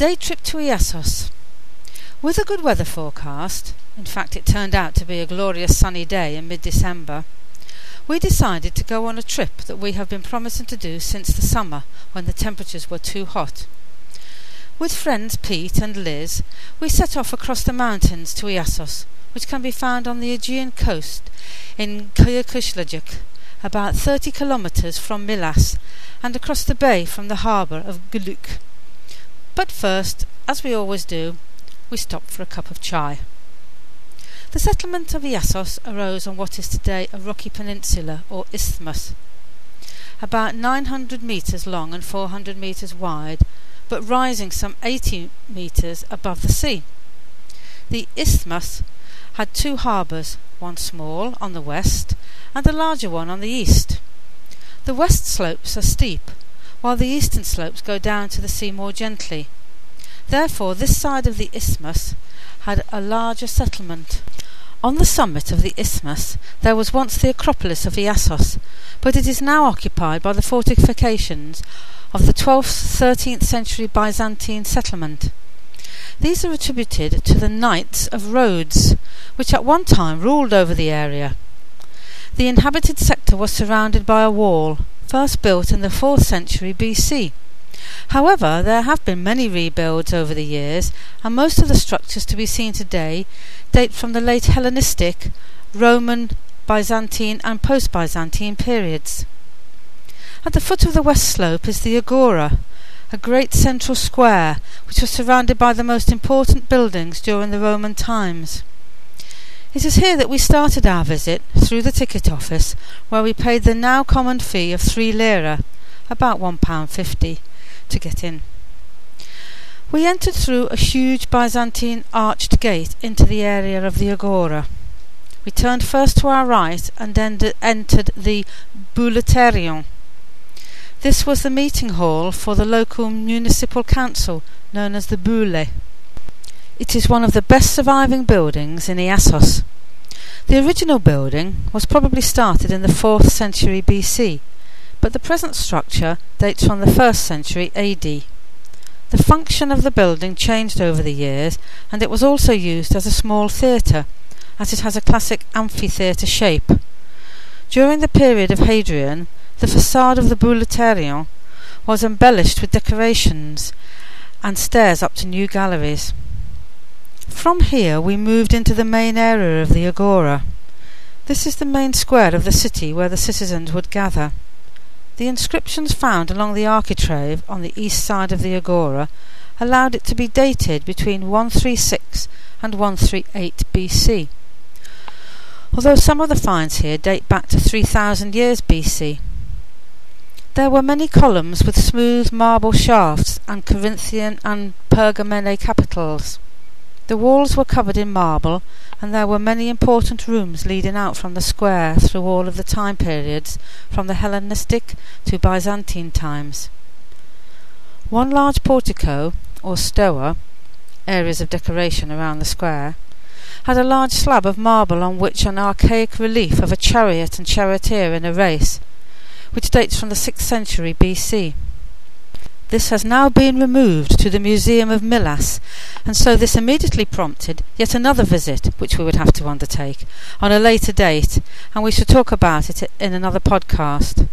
day trip to Iassos. With a good weather forecast, in fact, it turned out to be a glorious sunny day in mid December, we decided to go on a trip that we have been promising to do since the summer when the temperatures were too hot. With friends Pete and Liz, we set off across the mountains to Iassos, which can be found on the Aegean coast in Kıyıkışlacık, about 30 kilometres from Milas, and across the bay from the harbour of Güllük. But first, as we always do, we stopped for a cup of chai. The settlement of Iassos arose on what is today a rocky peninsula or isthmus, about 900 metres long and 400 metres wide, but rising some 80 metres above the sea. The isthmus had two harbours, one small on the west and a larger one on the east. The west slopes are steep, while the eastern slopes go down to the sea more gently. Therefore, this side of the isthmus had a larger settlement. On the summit of the isthmus there was once the Acropolis of Iassos, but it is now occupied by the fortifications of the 12th 13th century Byzantine settlement. These are attributed to the Knights of Rhodes, which at one time ruled over the area. The inhabited sector was surrounded by a wall, first built in the 4th century BC. However, there have been many rebuilds over the years, and most of the structures to be seen today date from the late Hellenistic, Roman, Byzantine, and post Byzantine periods. At the foot of the west slope is the Agora, a great central square which was surrounded by the most important buildings during the Roman times. It is here that we started our visit through the ticket office, where we paid the now common fee of three lira, about one pound fifty, to get in. We entered through a huge Byzantine arched gate into the area of the Agora. We turned first to our right and then entered the Bouleuterion. This was the meeting hall for the local municipal council, known as the Boule. It is one of the best surviving buildings in Iassos. The original building was probably started in the 4th century BC, but the present structure dates from the 1st century AD. The function of the building changed over the years, and it was also used as a small theatre, as it has a classic amphitheatre shape. During the period of Hadrian, the facade of the Bouleuterion was embellished with decorations and stairs up to new galleries. From here we moved into the main area of the Agora. This is the main square of the city where the citizens would gather. The inscriptions found along the architrave on the east side of the Agora allowed it to be dated between 136 and 138 BC. Although some of the finds here date back to 3000 years BC. There were many columns with smooth marble shafts and Corinthian and Pergamene capitals. The walls were covered in marble, and there were many important rooms leading out from the square through all of the time periods from the Hellenistic to Byzantine times. One large portico, or stoa, areas of decoration around the square, had a large slab of marble on which an archaic relief of a chariot and charioteer in a race, which dates from the 6th century BC. This has now been removed to the Museum of Milas, and so this immediately prompted yet another visit which we would have to undertake on a later date, and we shall talk about it in another podcast.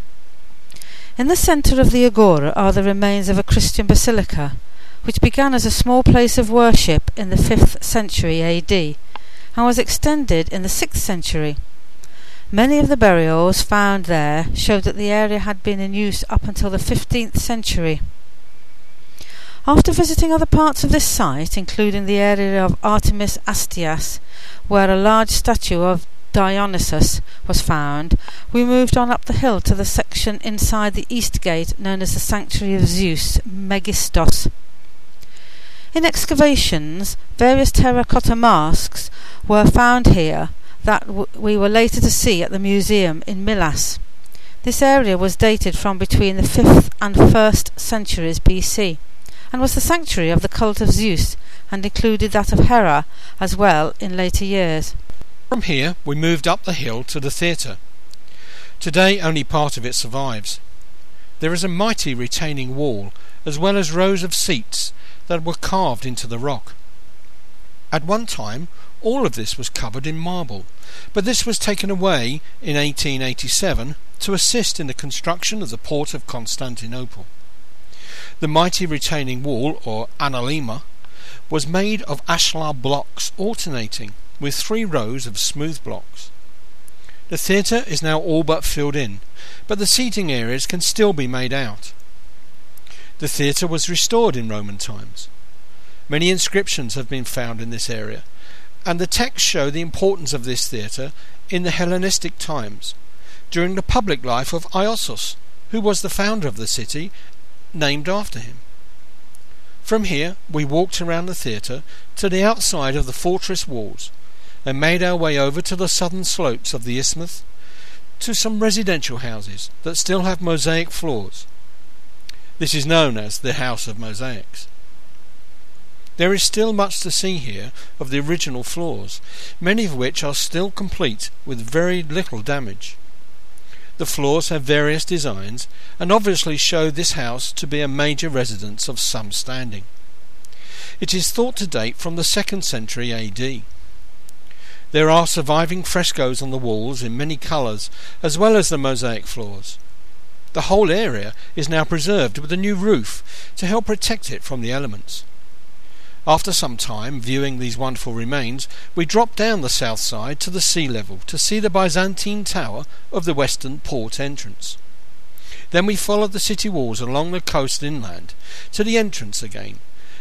In the centre of the Agora are the remains of a Christian basilica, which began as a small place of worship in the 5th century AD and was extended in the 6th century. Many of the burials found there show that the area had been in use up until the 15th century. After visiting other parts of this site, including the area of Artemis Astias, where a large statue of Dionysus was found, we moved on up the hill to the section inside the east gate known as the Sanctuary of Zeus, Megistos. In excavations, various terracotta masks were found here that w- we were later to see at the museum in Milas. This area was dated from between the 5th and 1st centuries BC and was the sanctuary of the cult of Zeus, and included that of Hera as well in later years. From here we moved up the hill to the theatre. Today only part of it survives. there is a mighty retaining wall, as well as rows of seats that were carved into the rock. At one time, all of this was covered in marble, but this was taken away in 1887 to assist in the construction of the port of Constantinople. The mighty retaining wall, or analemma, was made of ashlar blocks alternating with three rows of smooth blocks. The theatre is now all but filled in, but the seating areas can still be made out. The theatre was restored in Roman times. Many inscriptions have been found in this area, and the texts show the importance of this theatre in the Hellenistic times, during the public life of Iossus, who was the founder of the city, named after him. From here we walked around the theatre to the outside of the fortress walls, and made our way over to the southern slopes of the isthmus to some residential houses that still have mosaic floors. This is known as the House of Mosaics. There is still much to see here of the original floors, many of which are still complete with very little damage. The floors have various designs and obviously show this house to be a major residence of some standing. It is thought to date from the second century AD. There are surviving frescoes on the walls in many colours, as well as the mosaic floors. The whole area is now preserved with a new roof to help protect it from the elements. After some time viewing these wonderful remains, we dropped down the south side to the sea level to see the Byzantine tower of the western port entrance. Then we followed the city walls along the coast inland to the entrance again,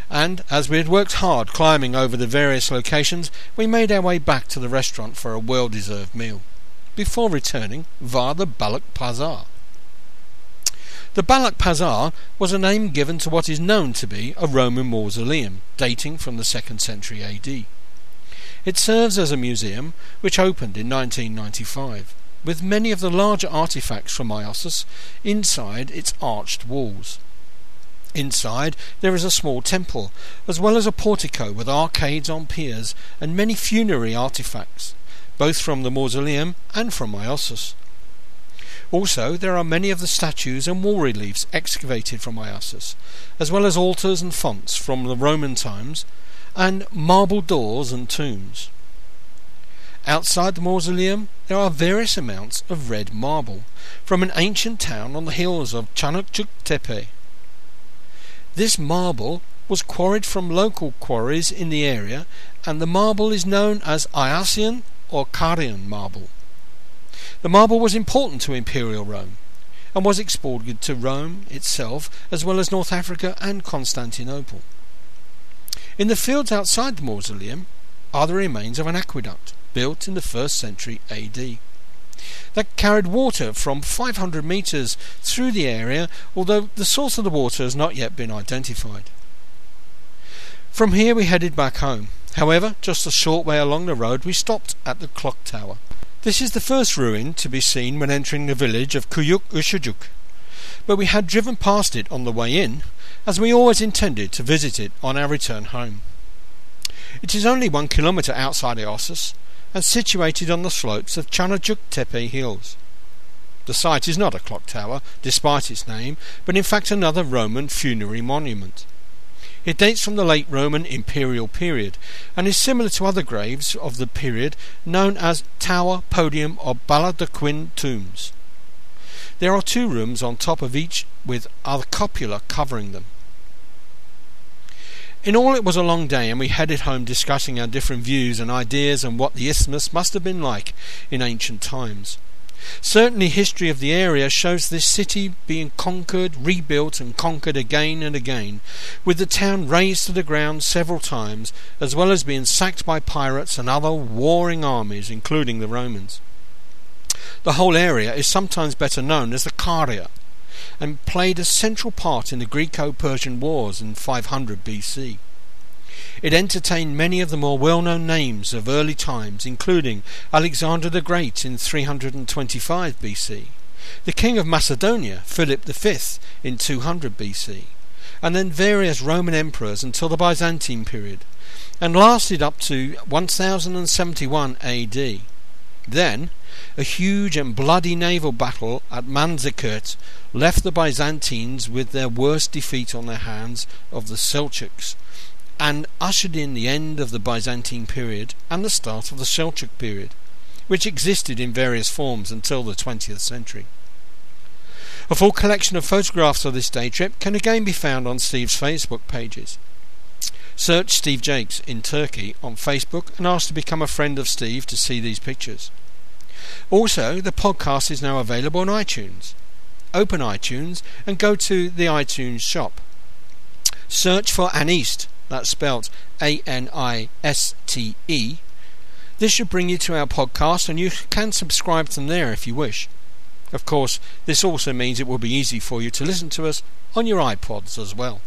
and as we had worked hard climbing over the various locations, we made our way back to the restaurant for a well deserved meal, before returning via the Balik Pazar. The Balik Pazar was a name given to what is known to be a Roman mausoleum dating from the 2nd century AD. It serves as a museum which opened in 1995, with many of the larger artifacts from Iassos inside its arched walls. Inside there is a small temple, as well as a portico with arcades on piers and many funerary artifacts, both from the mausoleum and from Iassos. Also, there are many of the statues and wall reliefs excavated from Iassos, as well as altars and fonts from the Roman times, and marble doors and tombs. Outside the mausoleum there are various amounts of red marble from an ancient town on the hills of Chanukchuk Tepe. This marble was quarried from local quarries in the area, and the marble is known as Iasian or Carian marble. The marble was important to Imperial Rome and was exported to Rome itself as well as North Africa and Constantinople. In the fields outside the mausoleum are the remains of an aqueduct built in the first century AD that carried water from 500 metres through the area, although the source of the water has not yet been identified. From here we headed back home. However, just a short way along the road we stopped at the clock tower. This is the first ruin to be seen when entering the village of Kıyıkışlacık, but we had driven past it on the way in, as we always intended to visit it on our return home. It is only one kilometre outside Iassos, and situated on the slopes of Chanukchuk Tepe Hills. The site is not a clock tower, despite its name, but in fact another Roman funerary monument. It dates from the late Roman imperial period and is similar to other graves of the period known as tower, podium, or baldachin tombs. There are two rooms on top of each with a cupola covering them. In all, it was a long day, and we headed home discussing our different views and ideas and what the isthmus must have been like in ancient times. Certainly, history of the area shows this city being conquered, rebuilt, and conquered again and again, with the town razed to the ground several times, as well as being sacked by pirates and other warring armies, including the Romans. The whole area is sometimes better known as the Caria, and played a central part in the Greco-Persian Wars in 500 BC. It entertained many of the more well-known names of early times, including Alexander the Great in 325 BC, the King of Macedonia, Philip V, in 200 BC, and then various Roman emperors until the Byzantine period, and lasted up to 1071 AD. Then, a huge and bloody naval battle at Manzikert left the Byzantines with their worst defeat on their hands of the Seljuks, and ushered in the end of the Byzantine period and the start of the Seljuk period, which existed in various forms until the 20th century. A full collection of photographs of this day trip can again be found on Steve's Facebook pages. Search Steve Jakes in Turkey on Facebook and ask to become a friend of Steve to see these pictures. Also, the podcast is now available on iTunes. Open iTunes and go to the iTunes shop. Search for Aniste, that's spelled A N I S T E. This should bring you to our podcast and you can subscribe from there if you wish. Of course, this also means it will be easy for you to listen to us on your iPods as well.